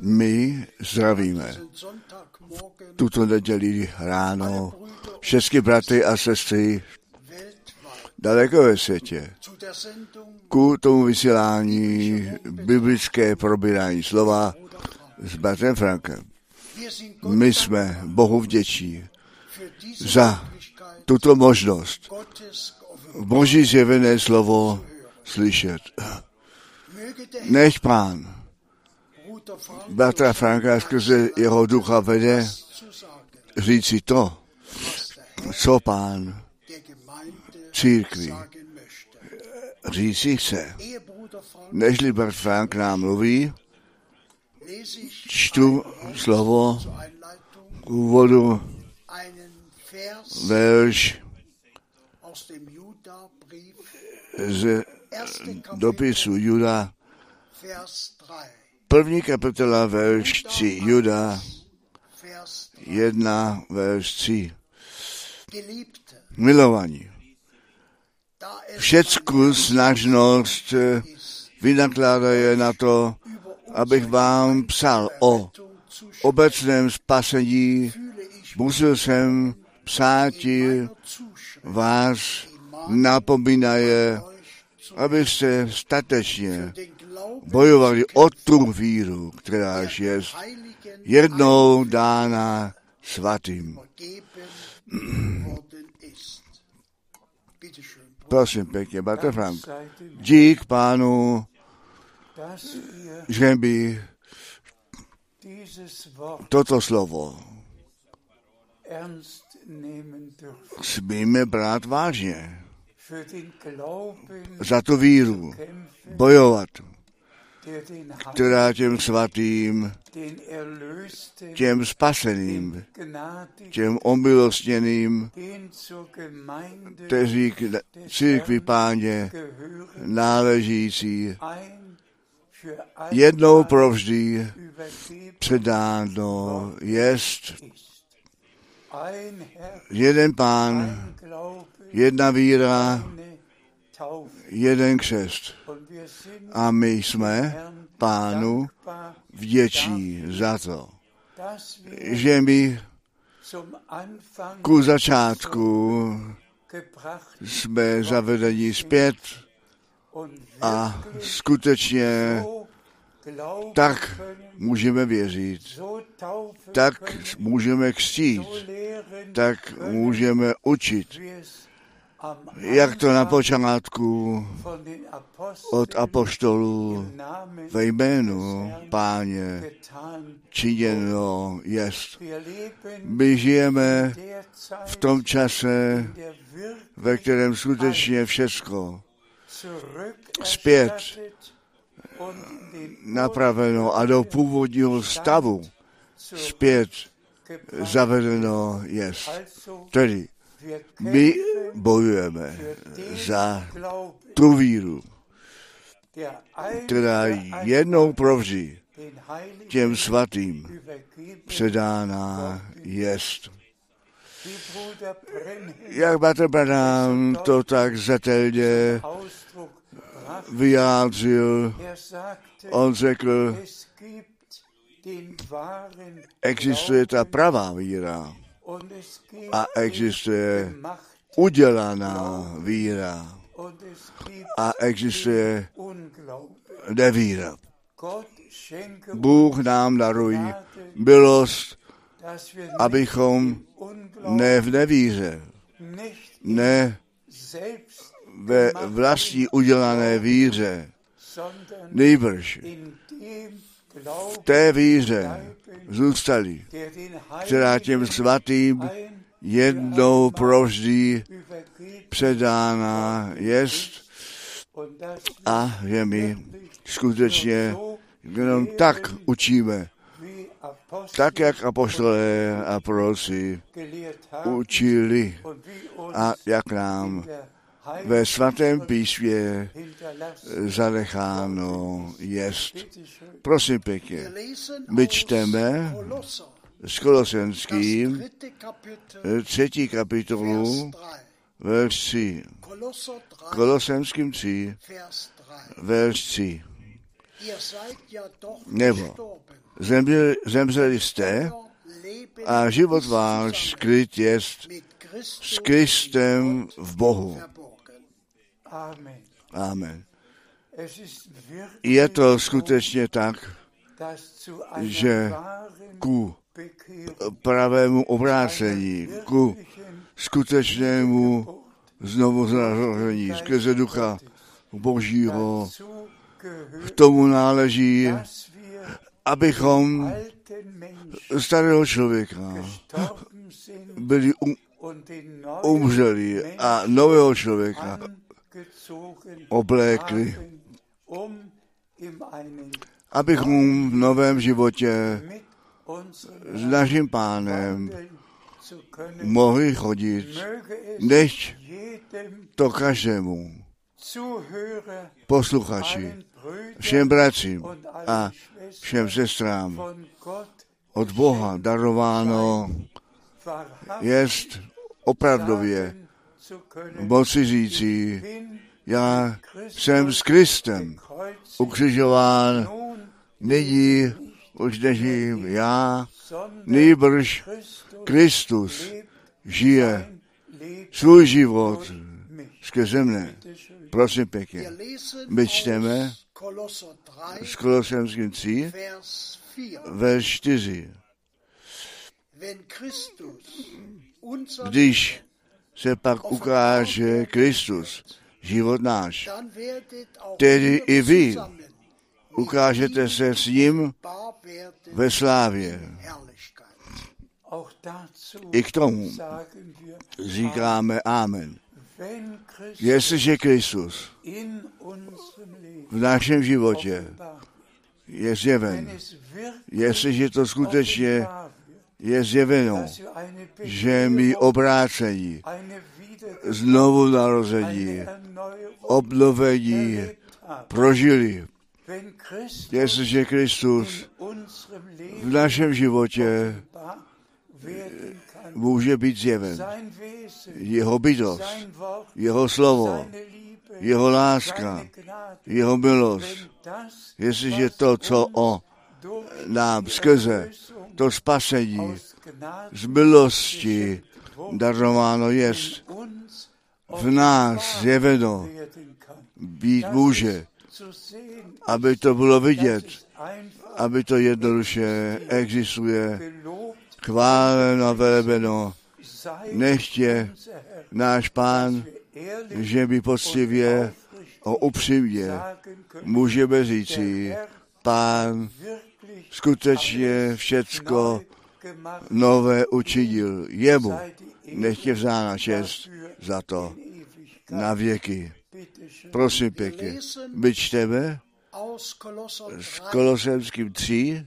My zdravíme tuto neděli ráno všechny bratry a sestry daleko ve světě ku tomu vysílání biblické probírání slova s bratrem Frankem. My jsme Bohu vděčí za tuto možnost Boží zjevené slovo slyšet. Nech pán bratra Franka skrze jeho ducha vede říci to, co pán církvi říci chce. Nežli brat Frank nám mluví, čtu slovo k úvodu verš z dopisu Juda, první kapitola, verš 3, Juda, jedna, verš 3. Milovaní, všecku snažnost vynakládaje na to, abych vám psal o obecném spasení, musel jsem psát vás napomínaje, abyste statečně bojovali o tu víru, která je jednou dána svatým. Prosím pěkně, Bate Frank. Dík pánu, že by toto slovo smíme brát vážně. Za tu víru bojovat, která těm svatým, těm spaseným, těm omilostněným, kteří k církvi páně náležící, jednou provždy předáno jest. Jeden pán, jedna víra, jeden křest. A my jsme pánu vděčí za to, že my ku začátku jsme zavedeni zpět a skutečně tak můžeme věřit, tak můžeme křtít, tak můžeme učit, jak to na počátku od apoštolů ve jménu páně činěno jest. My žijeme v tom čase, ve kterém skutečně všecko zpět napraveno a do původního stavu zpět zavedeno jest. Tedy my bojujeme za tu víru, která jednou provždy těm svatým předána jest. Jak Bratr Branham to tak zřetelně vyjádřil, on řekl, existuje ta pravá víra a existuje udělaná víra a existuje nevíra. Bůh nám darují milost, abychom ne v nevíře, ne ve vlastní udělané víře, nejbrž v té víře zůstali, která těm svatým jednou provždy předána jest a že my skutečně jenom tak učíme, tak jak apostolé a proroci učili a jak nám ve svatém písmě zanecháno jest. Prosím pěkně, my čteme s Kolosenským třetí kapitolu, verš 3. Kolosenským 3, verš 3. Nebo zemřeli, zemřeli jste a život váš skryt je s Kristem v Bohu. Amen. Je to skutečně tak, že ku pravému obrácení, ku skutečnému znovu zrození skrze ducha Božího. K tomu náleží, abychom starého člověka byli um, umřeli a nového člověka oblékli, abychom v novém životě s naším pánem mohli chodit, než to každému posluchači, všem bratřím a všem sestrám od Boha darováno jest opravdově moci říci, já jsem s Kristem ukřižován, nyní už nežijím já, nejbrž Kristus žije svůj život skrze mne. Prosím pěkně. My čteme z Kolosenským 3, verš 4. Když se pak ukáže Kristus, život náš, tedy i vy ukážete se s ním ve slávě. I k tomu říkáme Amen. Jestliže Kristus v našem životě je zjeven, jestliže to skutečně je zjeveno, že my obrácení, znovu narození, obnovení prožili. Jestliže Kristus v našem životě může být zjeven. Jeho bytost, jeho slovo, jeho láska, jeho milost. Jestliže to, co o nám skrze to spasení z milosti darováno jest, v nás zjeveno být může, aby to bylo vidět, aby to jednoduše existuje, chváleno a velebeno, nechtě náš pán, že by poctivě a upřímně můžeme říci, pán skutečně všecko nové učinil. Jemu nechtě vzána čest za to na věky. Prosím pěkně, my čteme s Kolosenským 3,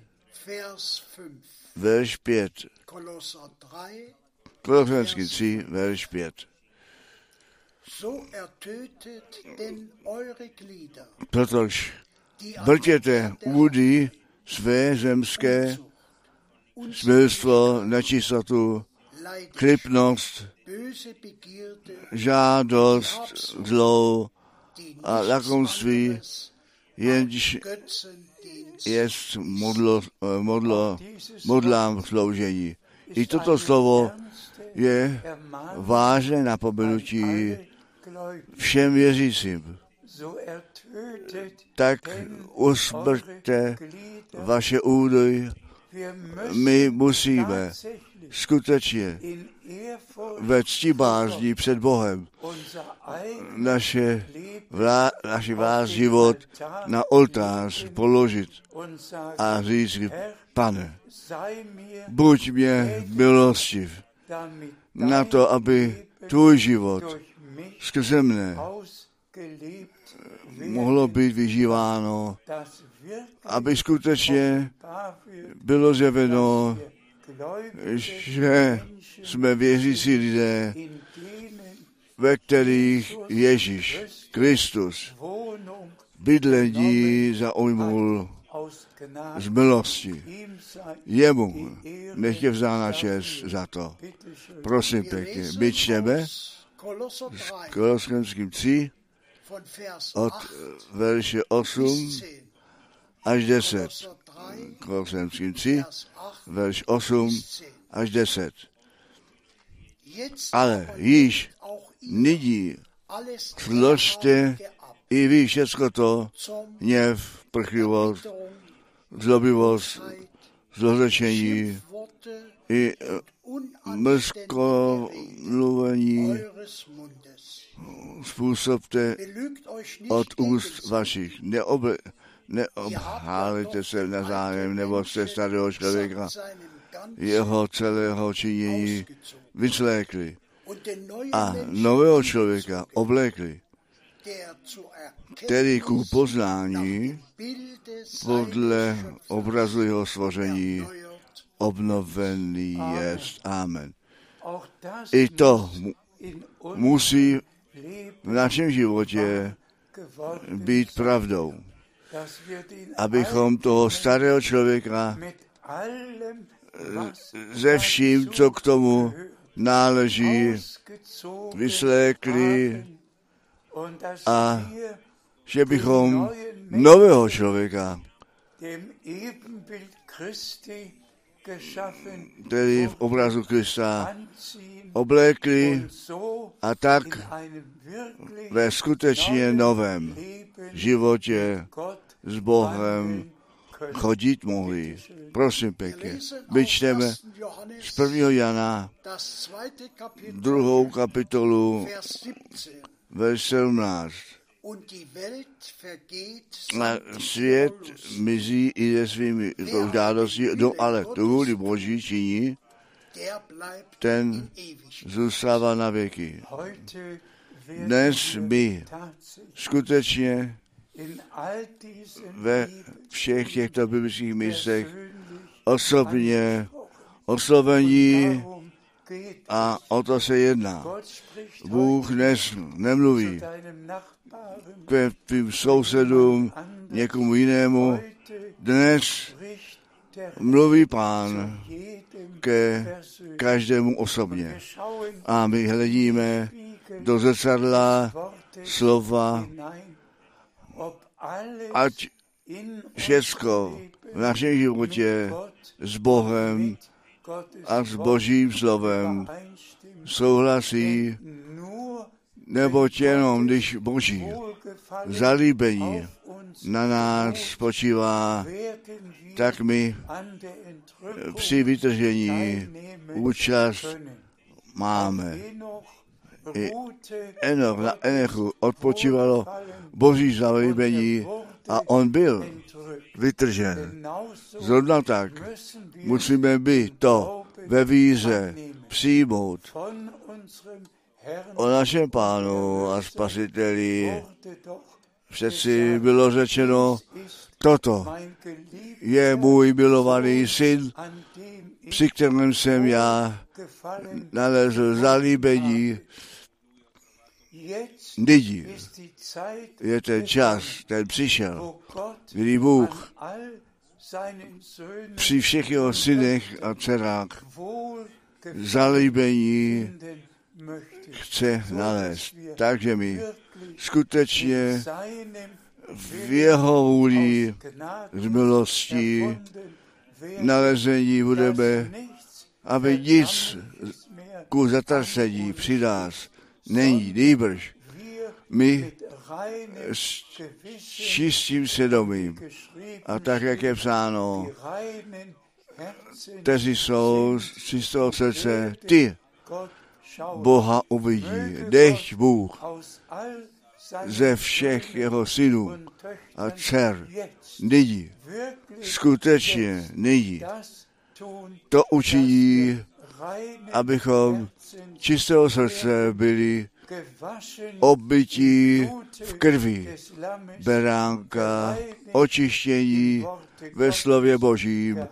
verš 5. Kolosenský 3, verš 5. Protož vrtěte údy své zemské, smilstvo, nečistotu, klipnost, žádost, zlou a lakomství, jenž je modlo, modlo, modlám sloužení. I toto slovo je vážné napomenutí všem věřícím. Tak usmrte vaše údoj. My musíme skutečně ve ctibázní před Bohem. Naše, vlá, naši vás život na oltář položit a říct, pane, buď mě milostiv na to, aby tvůj život skrze mne mohlo být vyžíváno, aby skutečně bylo zjeveno, že jsme věřící lidé, ve kterých Ježíš Kristus bydlení zaujmul z milosti. Jemu nech je vzána čest za to. Prosím pěkně, my čteme s Kolosenským 3 od verše 8 až 10. Kolosenským 3, verš 8 až 10. Ale již nyní složte i vy všechno to, hněv, prchlivost, zlobivost, zlořečení i mrzko mluvení způsobte od úst vašich. Neoble, neobhálejte se na zájem nebo se starého člověka, jeho celého činění vyčlékli a nového člověka oblékli, který ku poznání podle obrazu jeho stvoření obnovený jest. Amen. I to musí v našem životě být pravdou, abychom toho starého člověka ze vším, co k tomu náleží, vyslékli a že bychom nového člověka, který v obrazu Krista oblékli a tak ve skutečně novém životě s Bohem chodit mohli. Prosím pěkně, my čteme z 1. Jana druhou kapitolu verš 17. A svět mizí i se svými žádostí, no ale tu vůli Boží činí, ten zůstává na věky. Dnes my skutečně ve všech těchto biblických místech osobně oslovení a o to se jedná. Bůh dnes nemluví k tvým sousedům, někomu jinému. Dnes mluví pán ke každému osobně. A my hledíme do zrcadla slova, ať všecko v našem životě s Bohem a s Božím slovem souhlasí, neboť jenom když Boží zalíbení na nás spočívá, tak my při vytržení účast máme. I Enoch na Enechu odpočívalo boží zalíbení a on byl vytržen. Zrovna tak musíme být to ve víze přijmout o našem pánu a spasiteli. Přeci bylo řečeno, toto je můj milovaný syn, při kterém jsem já nalezl zalíbení. Nyní je ten čas, ten přišel, kdy Bůh při všech jeho synech a dcerách zalíbení chce nalézt. Takže my skutečně v jeho vůli z milostí nalezení budeme, aby nic ku zatracení při nás není, nýbrž my s čistým svědomím a tak, jak je psáno, kteří jsou z čistého srdce, ty Boha uvidí. Dech Bůh ze všech jeho synů a dcer nyní, skutečně nyní, to učiní, abychom čistého srdce byli obytí v krvi beránka, očištění ve slově Božím,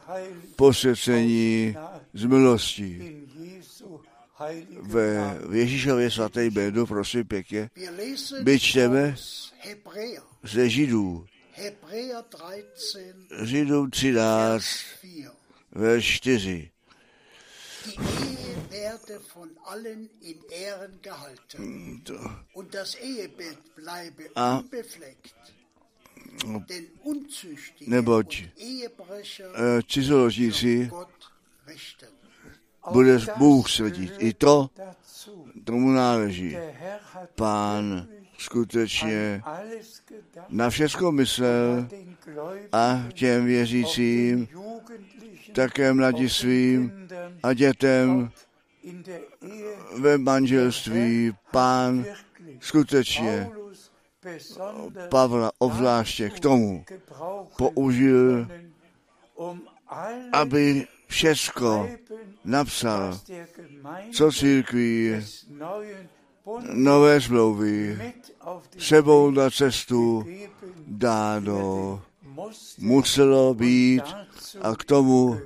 posvěcení z milostí. Ve Ježíšově svaté jménu, prosím pěkně, my čteme ze Židů. Židům 13, verš 4. Die Ehe werde von allen in Ehren gehalten und das Ehebild bleibe A neboť eh, cizoložníci bude Bůh svědit. I to tomu náleží. Pán skutečně na všechno myslel a těm věřícím, také mladistvím a dětem ve manželství pán skutečně Pavla obzvláště k tomu použil, aby všecko napsal, co církví nové smlouvy sebou na cestu dáno muselo být a k tomu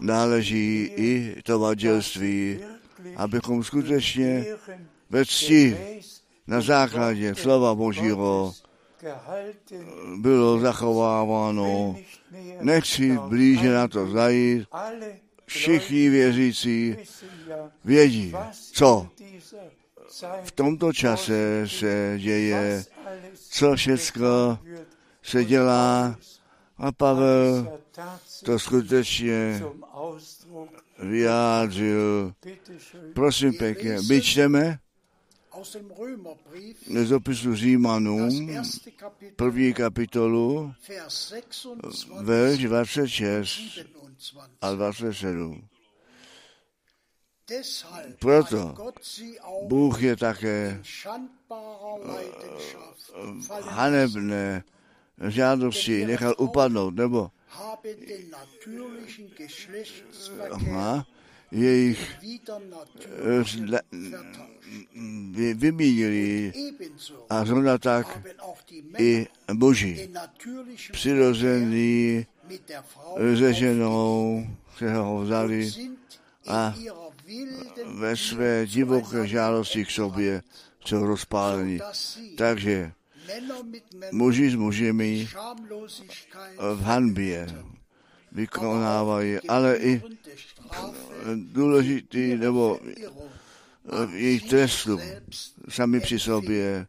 náleží i to manželství, abychom skutečně ve cti na základě slova Božího bylo zachováváno. Nechci blíže na to zajít. Všichni věřící vědí, co v tomto čase se děje, co všechno se dělá a Pavel to skutečně vyjádřil. Prosím pěkně, my čteme z dopisu Římanům, první kapitolu, verš 26 a 27. Proto Bůh je také hanebné žádosti nechal upadnout, nebo aha, jejich vymínili a zrovna tak i boží přirozený se ženou se ho vzali a ve své divoké žádosti k sobě jsou rozpálení. Takže muži s mužemi v hanbě vykonávají, ale i důležitý nebo jejich trestu sami při sobě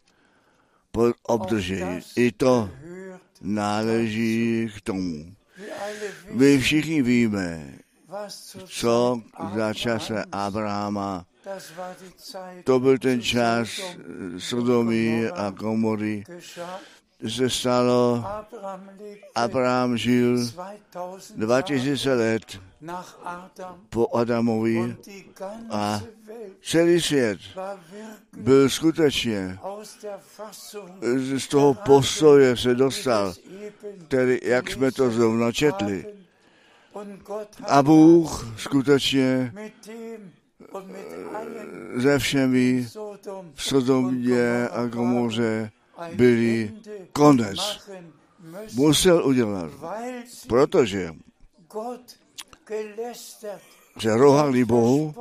obdrží. I to náleží k tomu. My všichni víme, co za čase Abrahama to byl ten čas Sodomy a Komory, se stalo, Abraham žil 2000 let po Adamovi a celý svět byl skutečně z toho postoje se dostal, který, jak jsme to zrovna četli. A Bůh skutečně ze všemi v Sodomě a Gomoře byli konec. Musel udělat, protože se rohali Bohu,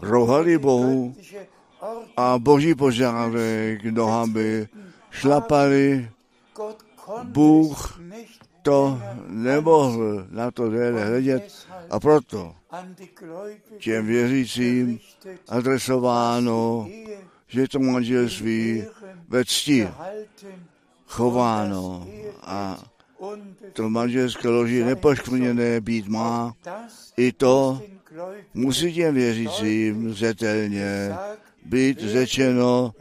rohali Bohu a boží požádek nohami šlapali. Bůh to nemohl na to déle hledět a proto těm věřícím adresováno, že to manželství ve cti chováno a to manželské loži nepoškvrněné být má. I to musí těm věřícím zetelně být řečeno.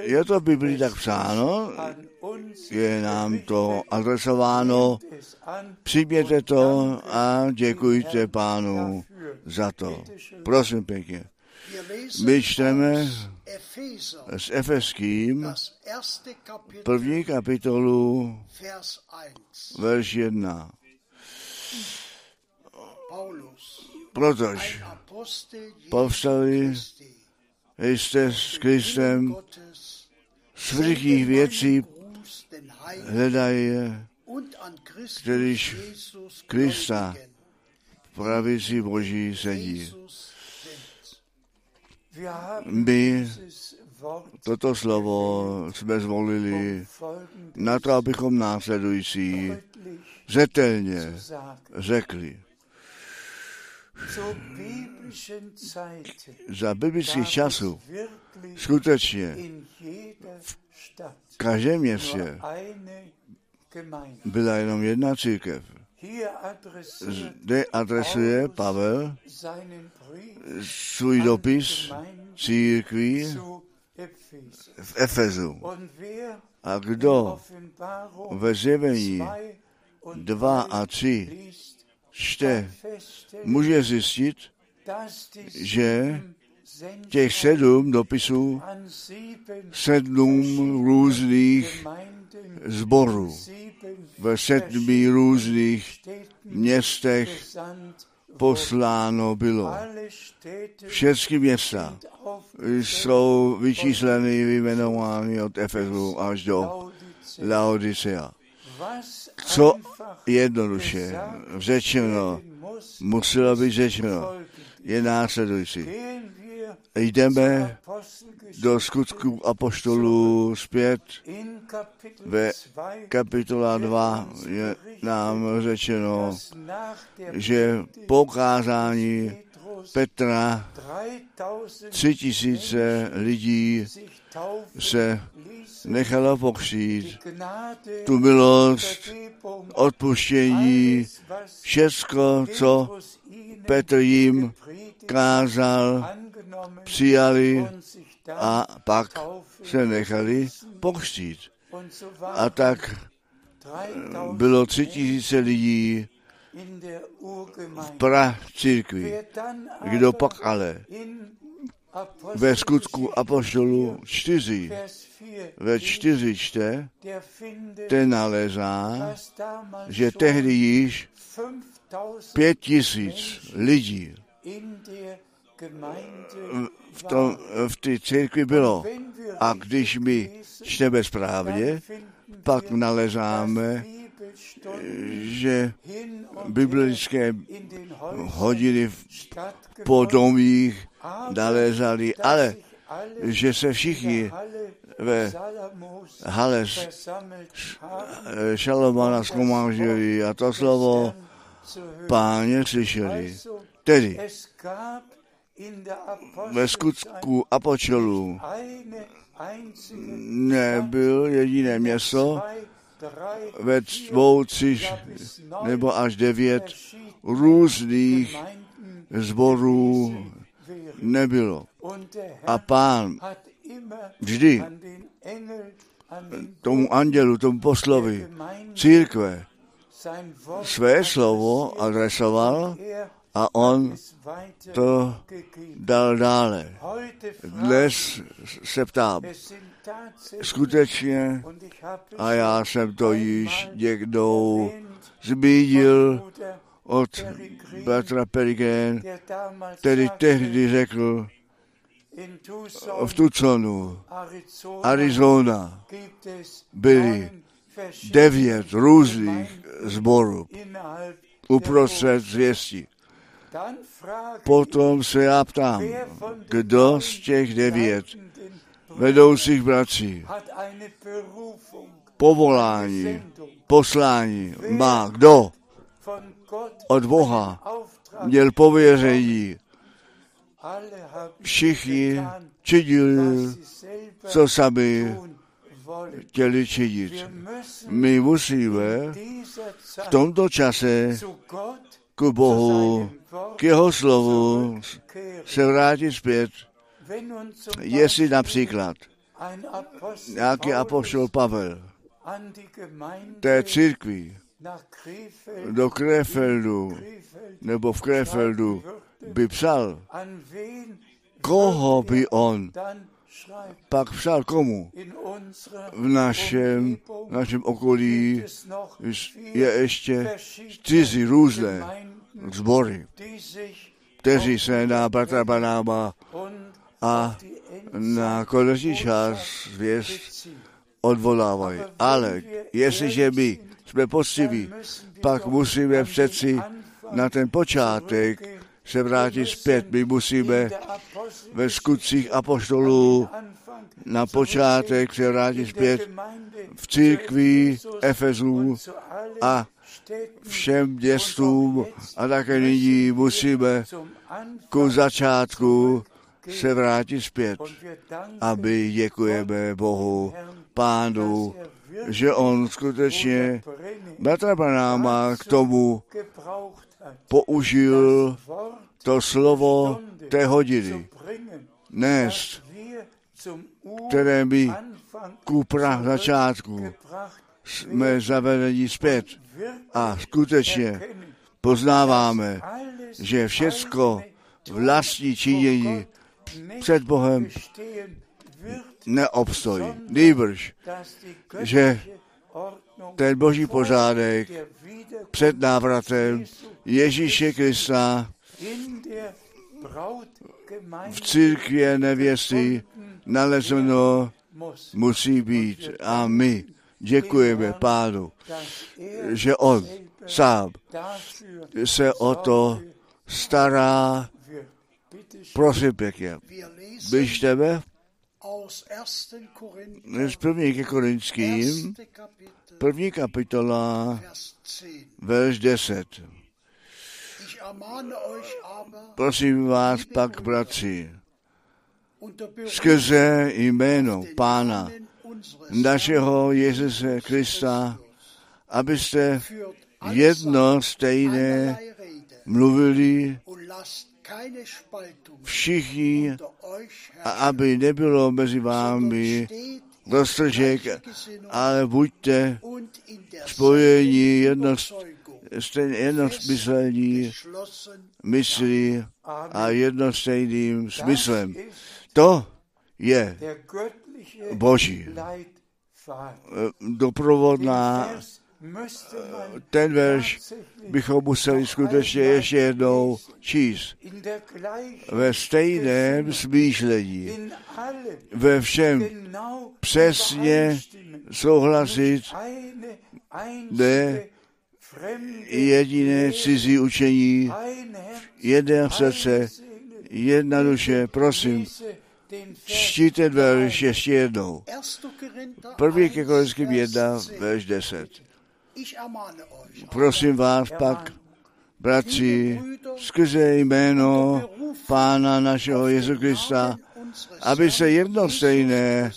Je to v Biblii tak psáno, je nám to adresováno. Přijměte to a děkujte pánu za to. Prosím pěkně. My čteme s Efeským první kapitolu, verš 1. Protože povstali jste s Kristem z všech věcí hledají, kterýž Krista pravici Boží sedí. My toto slovo jsme zvolili na to, abychom následující zetelně řekli. Za biblických časů skutečně v každém městě byla jenom jedna církev. Zde adresuje Pavel svůj dopis církví v Efezu. A kdo ve zjevení 2 a 3 čte, může zjistit, že těch sedm dopisů, sedm různých zborů ve sedmi různých městech posláno bylo. Všechny města jsou vyčísleny, vyjmenovány od Efezu až do Laodicea. Co jednoduše řečeno, muselo být řečeno, je následující. Jdeme do skutku apoštolů zpět. Ve kapitola 2 je nám řečeno, že pokázání Petra tři tisíce lidí se nechala pokřít tu milost, odpuštění, všecko, co Petr jim kázal, přijali a pak se nechali pokřtít. A tak bylo tři tisíce lidí v pra církvi. Kdo pak ale ve skutku Apoštolu 4, ve 4 čte, ten nalezá, že tehdy již pět tisíc lidí v, tom, v té církvi bylo. A když my čteme správně, pak nalezáme, že biblické hodiny po domích nalézali, ale že se všichni ve hale Šalomana zkomážili a to slovo páně slyšeli. Tedy ve skutku apočelů nebyl jediné město, ve dvou, tři nebo až devět různých zborů nebylo. A pán vždy tomu andělu, tomu poslovi církve své slovo adresoval a on to dal dále. Dnes se ptám, skutečně, a já jsem to již někdo zmínil od bratra Perigen, který tehdy řekl, v Tucsonu, Arizona, byly devět různých zborů uprostřed zvěstí. Potom se já ptám, kdo z těch devět vedoucích bratří povolání, poslání má kdo od Boha měl pověření. Všichni činili, co sami chtěli činit. My musíme v tomto čase k Bohu, k jeho slovu se vrátit zpět. Jestli například nějaký apoštol Pavel té církvi do Krefeldu nebo v Krefeldu by psal, koho by on pak psal komu? V našem, v našem okolí je ještě čtyři různé zbory, kteří se na bratra Banáma a na konečný čas zvěst odvolávají. Ale jestliže my jsme poctiví, pak musíme přeci na ten počátek se vrátit zpět. My musíme ve skutcích apoštolů na počátek se vrátit zpět v církvi Efezů a všem městům. A také nyní musíme ku začátku se vrátit zpět, aby děkujeme Bohu pádu, že on skutečně bratra Branáma k tomu použil to slovo té hodiny. Nést, které by ku prach začátku jsme zavedení zpět a skutečně poznáváme, že všecko vlastní činění před Bohem neobstojí. Nýbrž, že ten boží pořádek před návratem Ježíše Krista v církvě nevěsty nalezeno musí být. A my děkujeme Pánu, že On sám se o to stará. Prosím pěkně, čteme z první ke Korinským, první kapitola, verš 10. Prosím vás pak, bratři, skrze jméno Pána našeho Ježise Krista, abyste jedno stejné mluvili všichni, a aby nebylo mezi vámi roztržek, ale buďte spojení jedno, jednosmyslení myslí a jednostejným smyslem. To je boží. Doprovodná ten verš bychom museli skutečně ještě jednou číst. Ve stejném smýšlení, ve všem. Přesně souhlasit, ne jediné cizí učení, jedné srdce, jedna duše, prosím, čtíte verš ještě jednou. První ke Korinským 1, verš 10. Prosím vás pak, bratři, skrze jméno Pána našeho Jezu Krista, aby se jedno stejné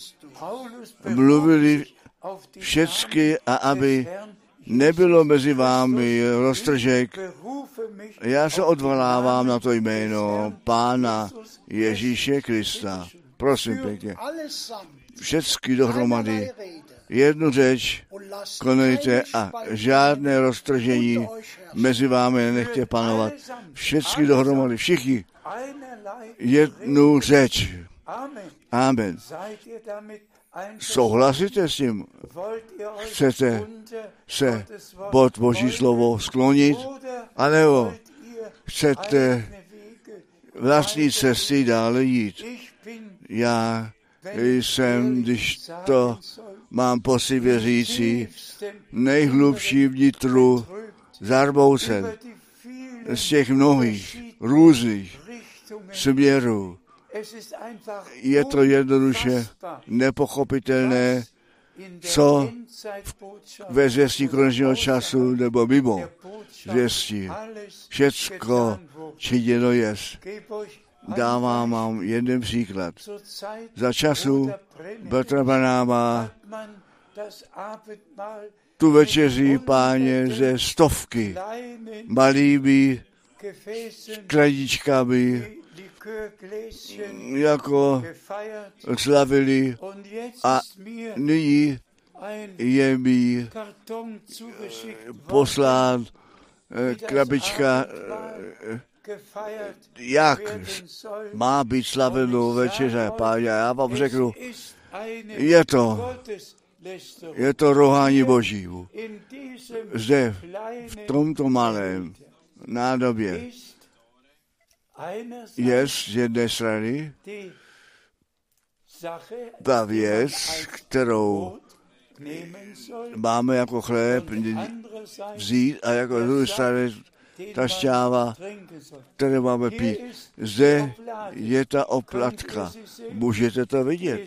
mluvili všecky a aby nebylo mezi vámi roztržek. Já se odvolávám na to jméno Pána Ježíše Krista. Prosím pěkně. Všecky dohromady jednu řeč konejte a žádné roztržení mezi vámi nechte panovat. Všichni dohromady, všichni jednu řeč. Amen. Souhlasíte s tím? Chcete se pod Boží slovo sklonit? A nebo chcete vlastní cesty dále jít? Já jsem, když to mám po si říci, nejhlubší vnitru zarboucen z těch mnohých různých směrů. Je to jednoduše nepochopitelné, co ve zvěstí konečného času nebo mimo zvěstí. Všecko činěno je. Dávám vám jeden příklad. Za času Petra Banáma tu večeří páně ze stovky malými skleničkami jako slavili a nyní je mi poslán eh, krabička, eh, jak má být slaveno večeře, páně. Já vám řeknu, je to je to rohání Boží. Zde, v tomto malém nádobě, je z jedné strany ta věc, kterou máme jako chléb vzít a jako druhé strany ta šťáva, které máme pít. Zde je ta oplatka. Můžete to vidět.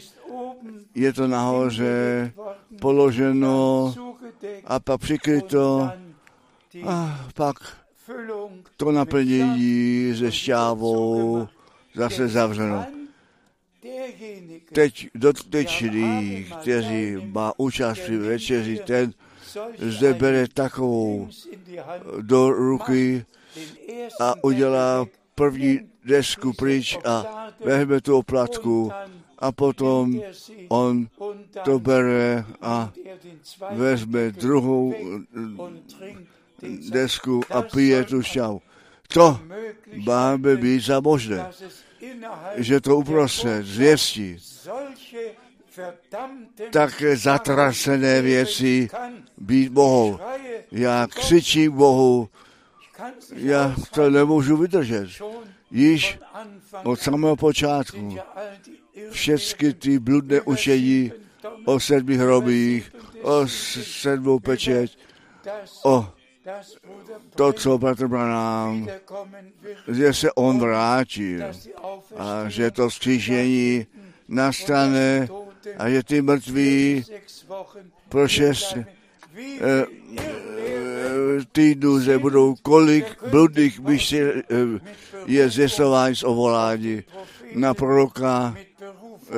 Je to nahoře položeno a pak přikryto a pak to naplnění se šťávou zase zavřeno. teď dotyčný, kteří má účast při večeři, ten zde bere takovou do ruky a udělá první desku pryč a vezme tu oplatku a potom on to bere a vezme druhou desku a pije tu šťavu. To máme být za možné, že to uprostřed zvěstí tak zatracené věci být mohou. Já křičím Bohu, já to nemůžu vydržet. Již od samého počátku všechny ty bludné učení o sedmi hrobích, o sedmou pečeť, o to, co bratr Branham, že se on vrátil a že to skřížení nastane a že ty mrtví pro šest eh, týdnů, že budou kolik bludných myší je zjistování z ovolání na proroka,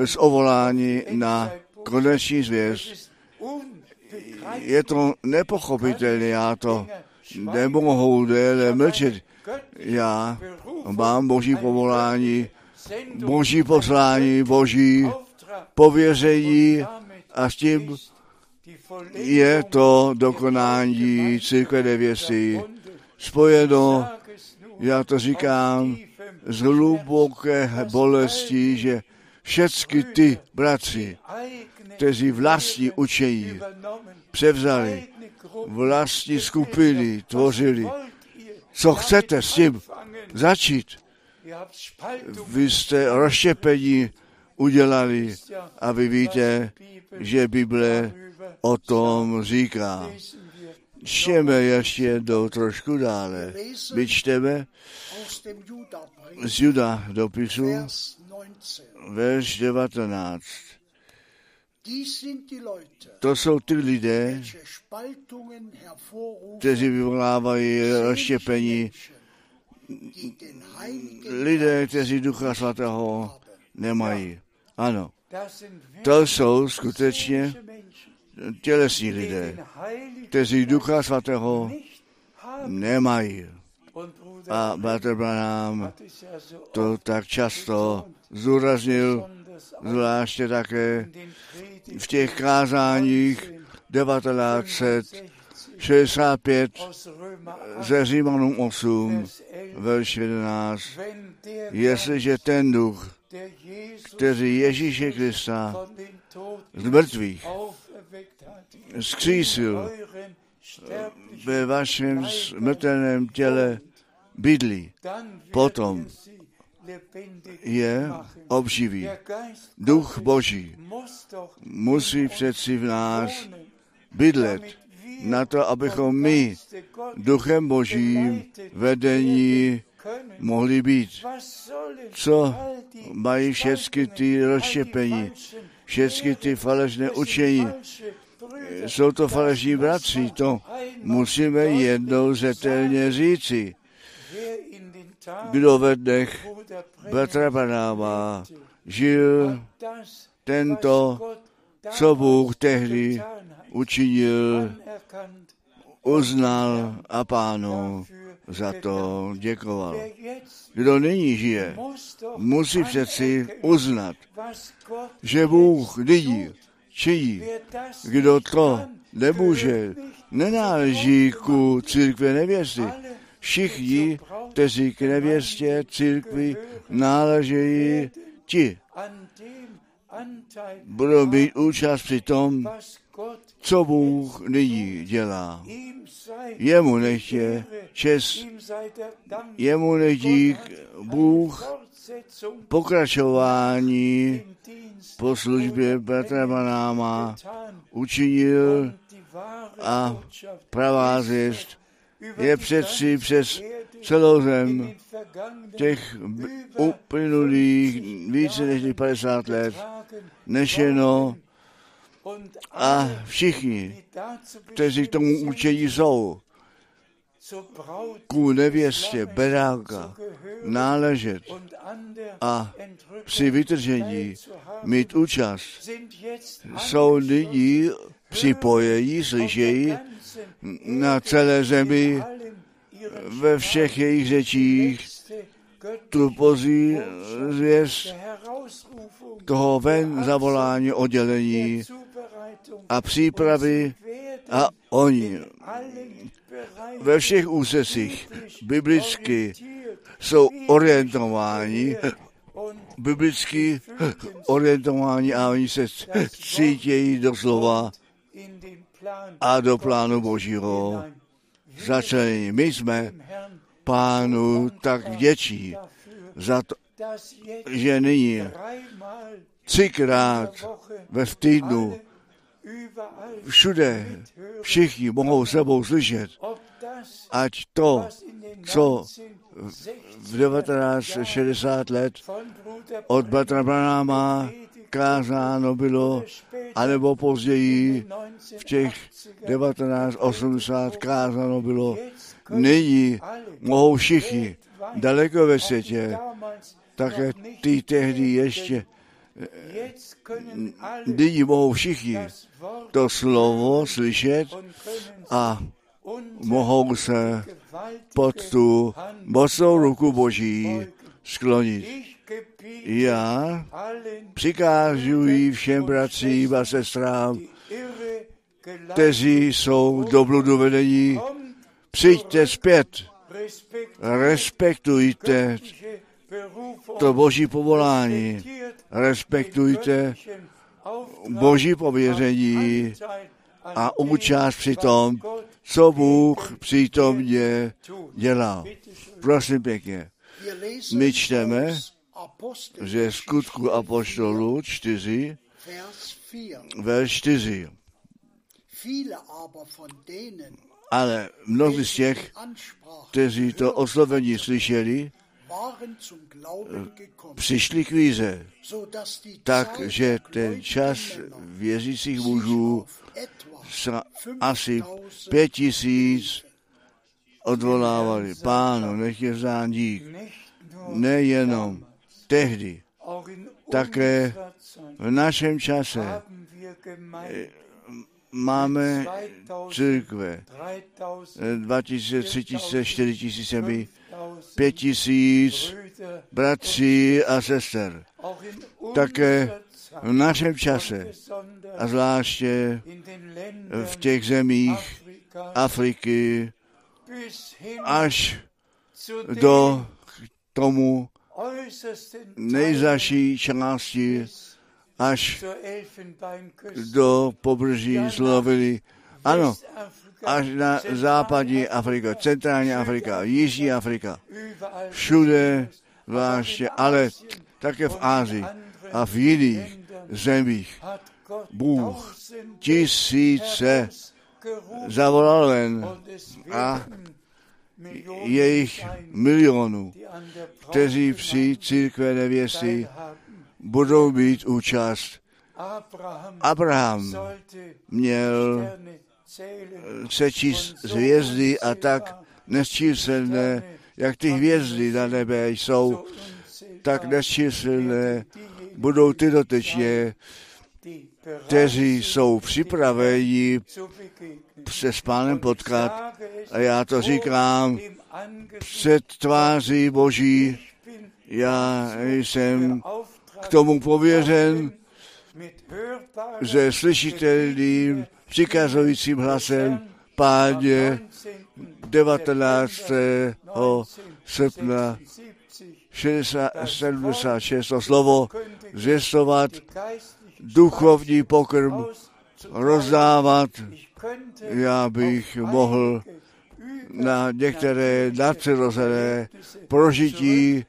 z ovolání na koneční zvěst. Je to nepochopitelné, já to nemohu déle mlčet. Já mám boží povolání, boží poslání, boží pověření a s tím je to dokonání církve nevěsty spojeno, já to říkám, z hluboké bolesti, že všechny ty bratři, kteří vlastní učení převzali, vlastní skupiny tvořili, co chcete s tím začít? Vy jste rozštěpení udělali a vy víte, že Bible o tom říká. Čteme ještě jednou trošku dále. My čteme z Juda dopisu, verš 19. To jsou ty lidé, kteří vyvolávají rozštěpení, lidé, kteří Ducha Svatého nemají. Ano, to jsou skutečně tělesní lidé, kteří Ducha Svatého nemají. A Bratr Branham to tak často zúraznil, zvláště také v těch kázáních 1965 ze Římanům 8, verš 11. Jestliže ten duch, který Ježíše Krista z mrtvých zkřísil ve vašem smrtelném těle bydlí, potom je obživí. Duch Boží musí přeci v nás bydlet na to, abychom my duchem Božím vedení mohli být. Co mají všechny ty rozštěpení, všechny ty falešné učení, jsou to falešní bratři, to musíme jednou zetelně říci. Kdo ve dnech Petra Banáma žil tento, co Bůh tehdy učinil, uznal a pánu za to děkoval. Kdo nyní žije, musí přeci uznat, že Bůh nyní činí. Kdo to nemůže, nenáleží ku církve nevěsty. Všichni, kteří k nevěstě církvi náležejí, ti budou mít účast při tom, co Bůh nyní dělá. Jemu nechtě čest, jemu nechtí Bůh pokračování po službě Petra Banáma učinil a pravá zvěst je přeci přes celou zem těch uplynulých více než 50 let nešeno. A všichni, kteří k tomu učení jsou, ku nevěstě beráka náležet a při vytržení mít účast, jsou nyní připojení, slyšejí na celé zemi ve všech jejich řečích tu pozí zvěst toho ven zavolání oddělení a přípravy a oni. Ve všech úsesích biblicky jsou orientováni, biblicky orientováni a oni se cítějí doslova a do plánu Božího začlení. My jsme pánu tak vděčí za to, že nyní třikrát ve týdnu všude všichni mohou sebou slyšet, ať to, co v 1960 let od Batra Branáma kázáno bylo, anebo později v těch 1980 kázáno bylo. Nyní mohou všichni daleko ve světě, také ty tehdy ještě nyní mohou všichni to slovo slyšet a mohou se pod tu mocnou ruku Boží sklonit. Já přikážuji všem bratřím a sestrám, kteří jsou do bludu vedení, přijďte zpět, respektujte to boží povolání, respektujte boží pověření a účast při tom, co Bůh přítomně dělal. Prosím pěkně. My čteme, že skutku apoštolů 4, verš 4. Ale mnozí z těch, kteří to oslovení slyšeli, přišli k víze, takže ten čas věřících mužů asi pět tisíc odvolávali. Pánu, nech je vzdán dík. Nejenom tehdy, také v našem čase máme církve 2000, 3000, 4000 my, 5000 bratří a sester. Také v našem čase a zvláště v těch zemích Afriky až do tomu nejzaší části až do pobřeží Slovily. Ano, až na západní Afrika, centrální Afrika, jižní Afrika, všude zvláště, ale také v Ázii a v jiných zemích. Bůh tisíce zavolal ven a jejich milionů, kteří při církve nevěsty budou mít účast. Abraham měl sečíst hvězdy a tak nesčíselné, jak ty hvězdy na nebe jsou, tak nesčíselné budou ty dotečně, kteří jsou připraveni se s pánem potkat. A já to říkám před tváří Boží. Já jsem k tomu pověřen, že slyšitelným přikazujícím hlasem páně 19. srpna 76 to slovo zvěstovat, duchovní pokrm rozdávat. Já bych mohl na některé nadpřirozené prožití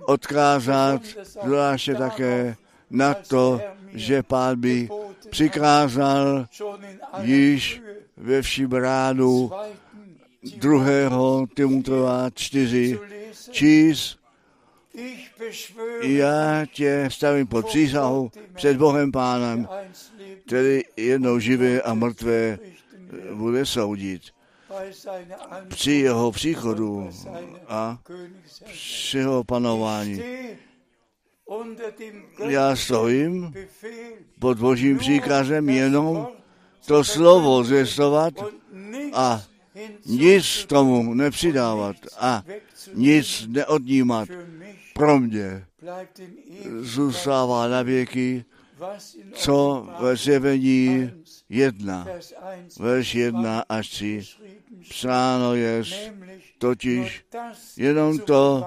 odkázat, zvláště také na to, že pán by přikázal již ve vším rádu druhého Timotova 4 číst já tě stavím pod přísahu před Bohem Pánem, který jednou živé a mrtvé bude soudit. Při jeho příchodu a při jeho panování. Já stojím pod božím příkazem jenom to slovo zvěstovat a nic tomu nepřidávat a nic neodnímat. Pro mě zůstává na věky, co ve zjevení jedna, verš jedna až tři, psáno je, totiž jenom to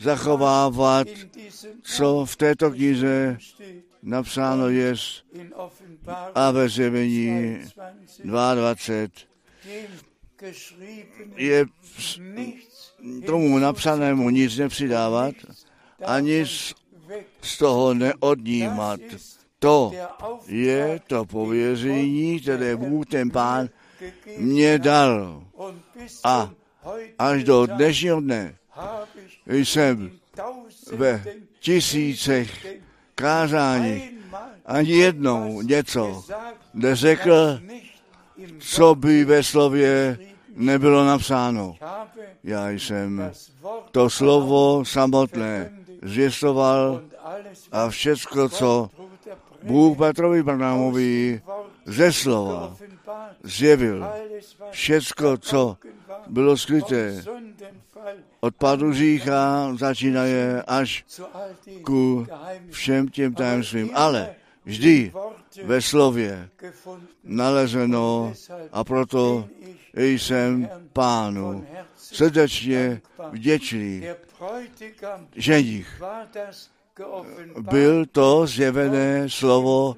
zachovávat, co v této knize napsáno je a ve zjevení 22 je tomu napsanému nic nepřidávat a nic z toho neodnímat. To je to pověření, které Bůh ten Pán mě dal. A až do dnešního dne jsem ve tisícech kázání ani jednou něco neřekl, co by ve slově nebylo napsáno. Já jsem to slovo samotné zvěstoval a všecko, co Bůh Petrovi Barnámovi ze slova zjevil, všecko, co bylo skryté od padu řícha začínaje až ku všem těm tajemstvím. Ale vždy ve slově nalezeno a proto jsem pánu srdečně vděčný. Ženich byl to zjevené slovo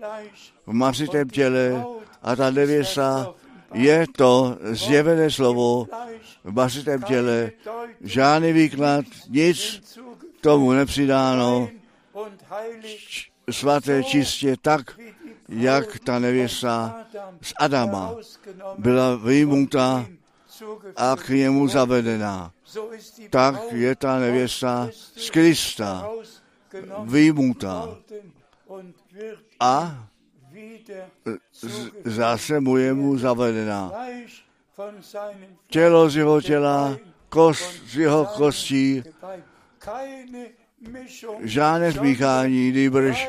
v masitém těle a ta nevěsta je to zjevené slovo v masitém těle. Žádný výklad, nic tomu nepřidáno. Svaté čistě tak, jak ta nevěsta z Adama byla vyjmuta a k němu zavedená. Tak je ta nevěsta z Krista vyjmuta a zase mu je mu zavedená. Tělo z jeho těla, kost z jeho kostí, žádné zmíchání, nýbrž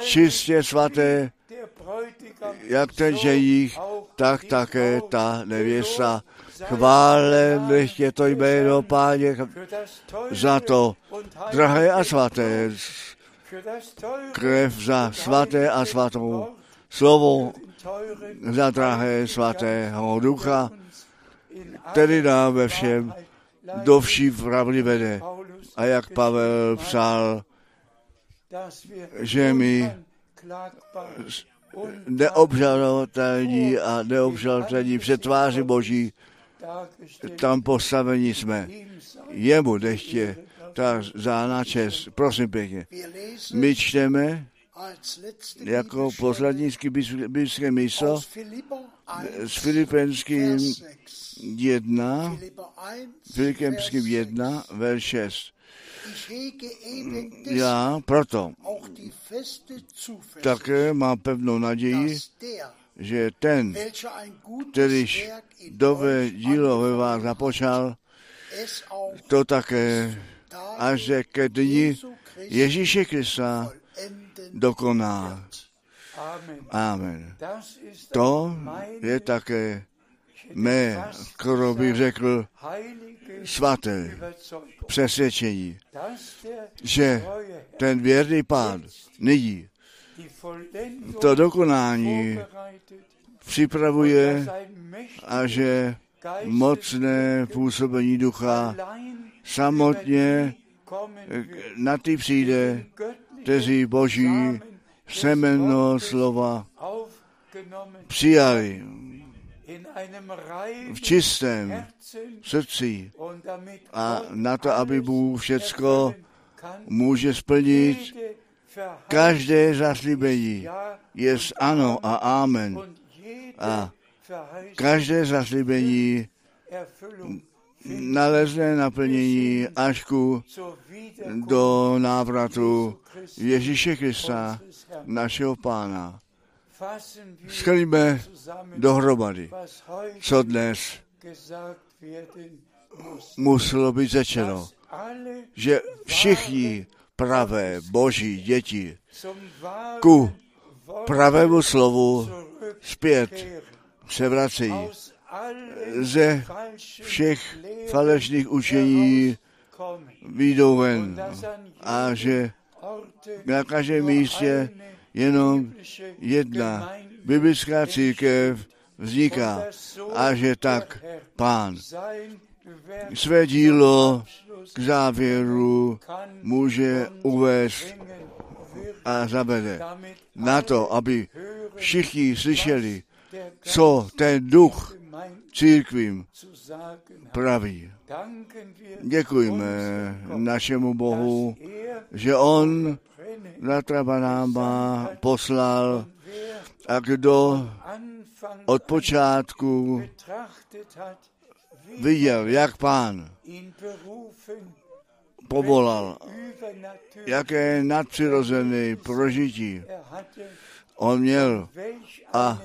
čistě svaté, jak ten ženich, tak také ta nevěsta. Chválen je to jméno páně za to drahé a svaté, krev za svaté a svatou, slovo za drahé svatého ducha, tedy nám ve všem do vší pravdy vede. A jak Pavel psal, že my neobžalovatelní a neobžalovatelní před tváři Boží, tam postavení jsme. Jemu dechtě ta zána čest. Prosím pěkně. My čteme jako poslední biblické místo s Filipenským 1, Filipenským 1, verš 6. Já proto také mám pevnou naději, že ten, kterýž dové dílo ve vás započal, to také až ke dni Ježíše Krista dokoná. Amen. To je také mé, skoro bych řekl, svaté přesvědčení, že ten věrný pán nyní to dokonání připravuje a že mocné působení ducha samotně na ty přijde, kteří boží semeno slova přijali v čistém srdci a na to, aby Bůh všecko může splnit, každé zaslíbení je ano a amen. A každé zaslíbení nalezne naplnění až ku do návratu Ježíše Krista, našeho Pána. Schrňme dohromady, co dnes muselo být řečeno, že všichni pravé boží děti ku pravému slovu zpět se vracejí. Ze všech falešných učení výjdou ven. A že na každém místě jenom jedna biblická církev vzniká. A že tak pán své dílo k závěru může uvést a zavede na to, aby všichni slyšeli, co ten duch církvím praví. Děkujeme našemu Bohu, že On na Trabanáma poslal a kdo od počátku viděl, jak pán povolal, jaké nadpřirozené prožití on měl a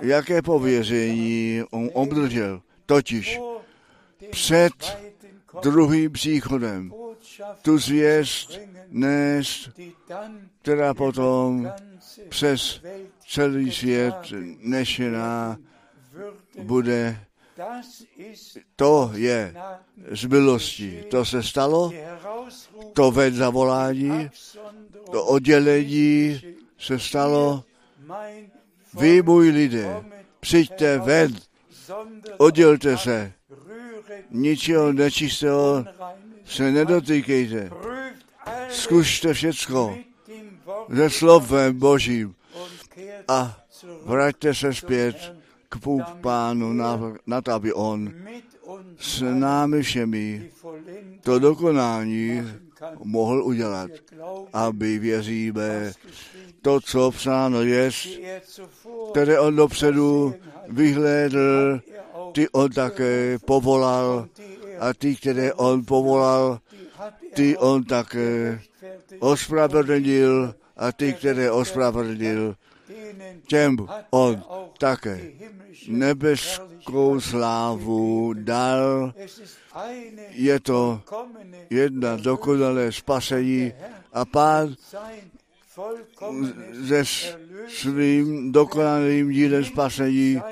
jaké pověření on obdržel, totiž před druhým příchodem tu zvěst nést, která potom přes celý svět nešená bude. To je z milosti. To se stalo, to ved zavolání, to oddělení se stalo. Vy, můj lidé, přijďte ven, oddělte se, ničeho nečistého se nedotýkejte. Zkušte všecko se slovem Božím a vraťte se zpět k pánu na, na to, aby on s námi všemi to dokonání mohl udělat, aby věříme to, co psáno je, které on dopředu vyhlédl, ty on také povolal a ty, které on povolal, ty on také ospravedlnil a ty, které ospravedlnil, těm on také nebeskou slávu dal. Je to jedna dokonalé spasení a pán se svým dokonalým dílem spasení,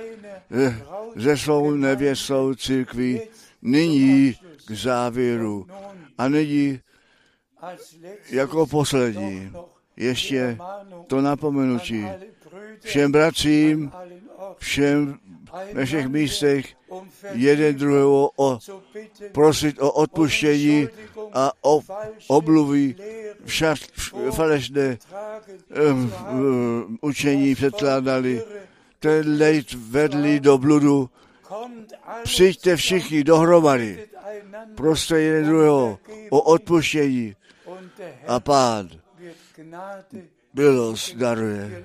ze svou nevěstou církví, nyní k závěru. A nyní jako poslední ještě to napomenutí všem bratřím, všem ve všech místech jeden druhého o, prosit o odpuštění a o obluví však falešné um, um, učení předkládali. Ten lejt vedli do bludu. Přijďte všichni dohromady. Prostě jeden druhého o odpuštění. A pán milost daruje.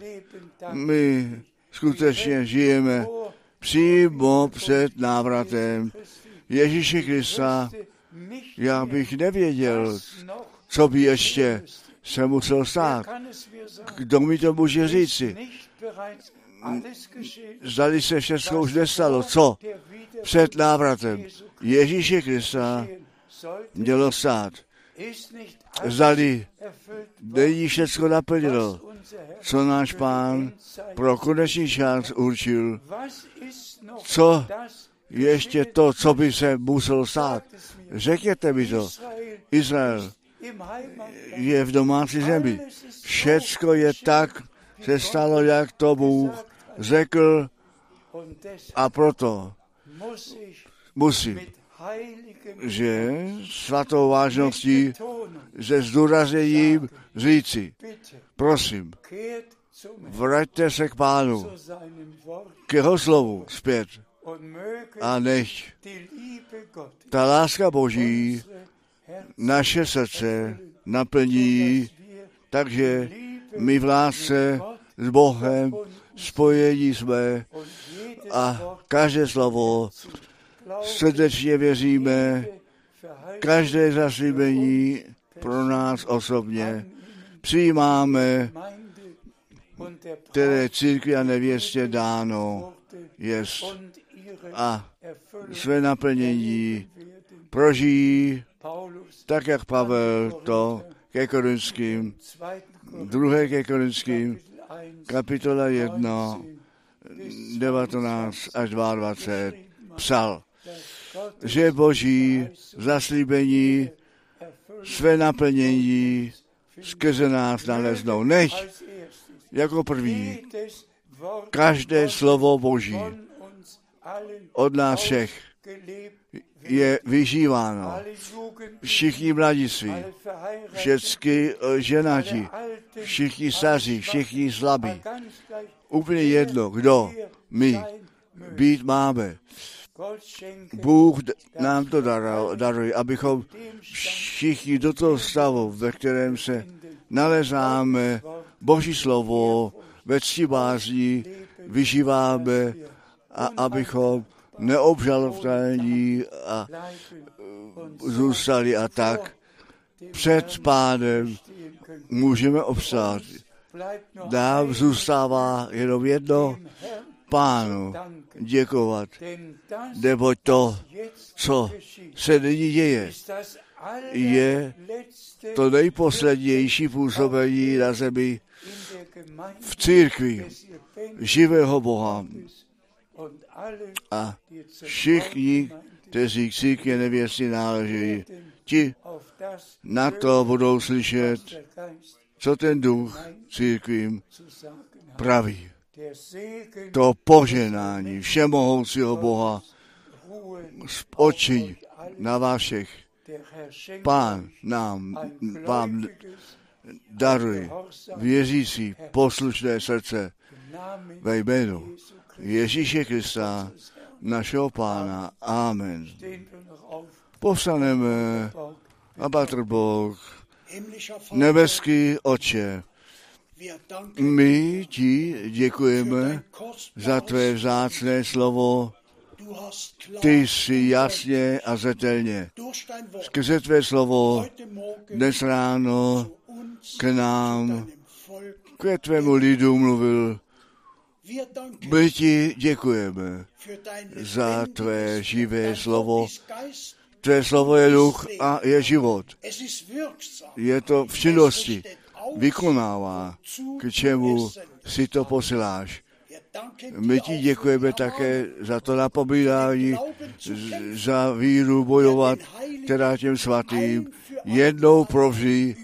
My skutečně žijeme přímo před návratem Ježíše Krista. Já bych nevěděl, co by ještě se musel stát. Kdo mi to může říci? Zdali se všechno už nestalo. Co? Před návratem Ježíše Krista mělo stát. Zdali není všechno naplnilo, co náš pán pro konečný čas určil. Co ještě to, co by se muselo stát. Řekněte mi to. Izrael je v domácí zemi. Všecko je tak, se stalo, jak to Bůh řekl a proto musí že svatou vážností se zdůrazněním říci, prosím, vraťte se k pánu, k jeho slovu zpět. A nech ta láska Boží naše srdce naplní, takže my v lásce s Bohem spojení jsme a každé slovo srdečně věříme, každé zaslíbení pro nás osobně přijímáme, které církvi a nevěstě dáno jest. a své naplnění prožijí, tak jak Pavel to ke Korinským, druhé ke Korinským, kapitola 1, 19 až 22 psal, že Boží zaslíbení své naplnění skrze nás naleznou. Než jako první každé slovo Boží od nás všech je vyžíváno. Všichni mladiství, všichni ženati, všichni staří, všichni slabí. Úplně jedno, kdo my být máme. Bůh nám to daruje, abychom všichni do toho stavu, ve kterém se nalezáme, Boží slovo ve ctibázní vyžíváme a abychom neobžalování a zůstali a tak před pánem můžeme obstát. Nám zůstává jenom jedno, pánu děkovat, neboť to, co se nyní děje, je to nejposlednější působení na zemi v církvi živého Boha. A všichni, kteří k církvi nevěstí náleží, ti na to budou slyšet, co ten duch církvím praví. To poženání všemohoucího Boha z očí na vašich. Pán nám, vám daruje věřící poslušné srdce ve jménu Ježíše Krista, našeho Pána. Amen. Povstaneme a Patr Bůh, nebeský oče, my ti děkujeme za tvé vzácné slovo. Ty jsi jasně a zetelně skrze tvé slovo dnes ráno k nám, k tvému lidu mluvil. My ti děkujeme za tvé živé slovo. Tvé slovo je duch a je život. Je to v činnosti vykonává, k čemu si to posíláš. My ti děkujeme také za to napomínání, za víru bojovat, která těm svatým jednou provždy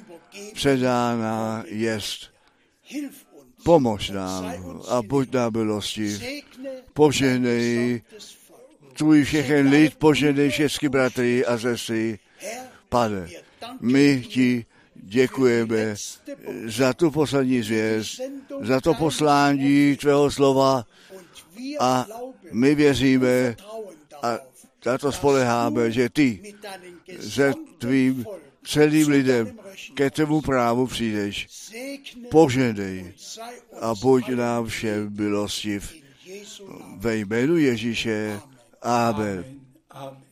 předána jest. Pomož nám a buď na milosti. Požehnej tvůj všechen lid, požehnej všechny bratry a sestry. Pane, my ti děkujeme za tu poslední zvěst, za to poslání tvého slova a my věříme a za to spoleháme, že ty se tvým celým lidem ke tvému právu přijdeš. Poženej a buď nám všem milostiv. Ve jménu Ježíše. Amen. Amen.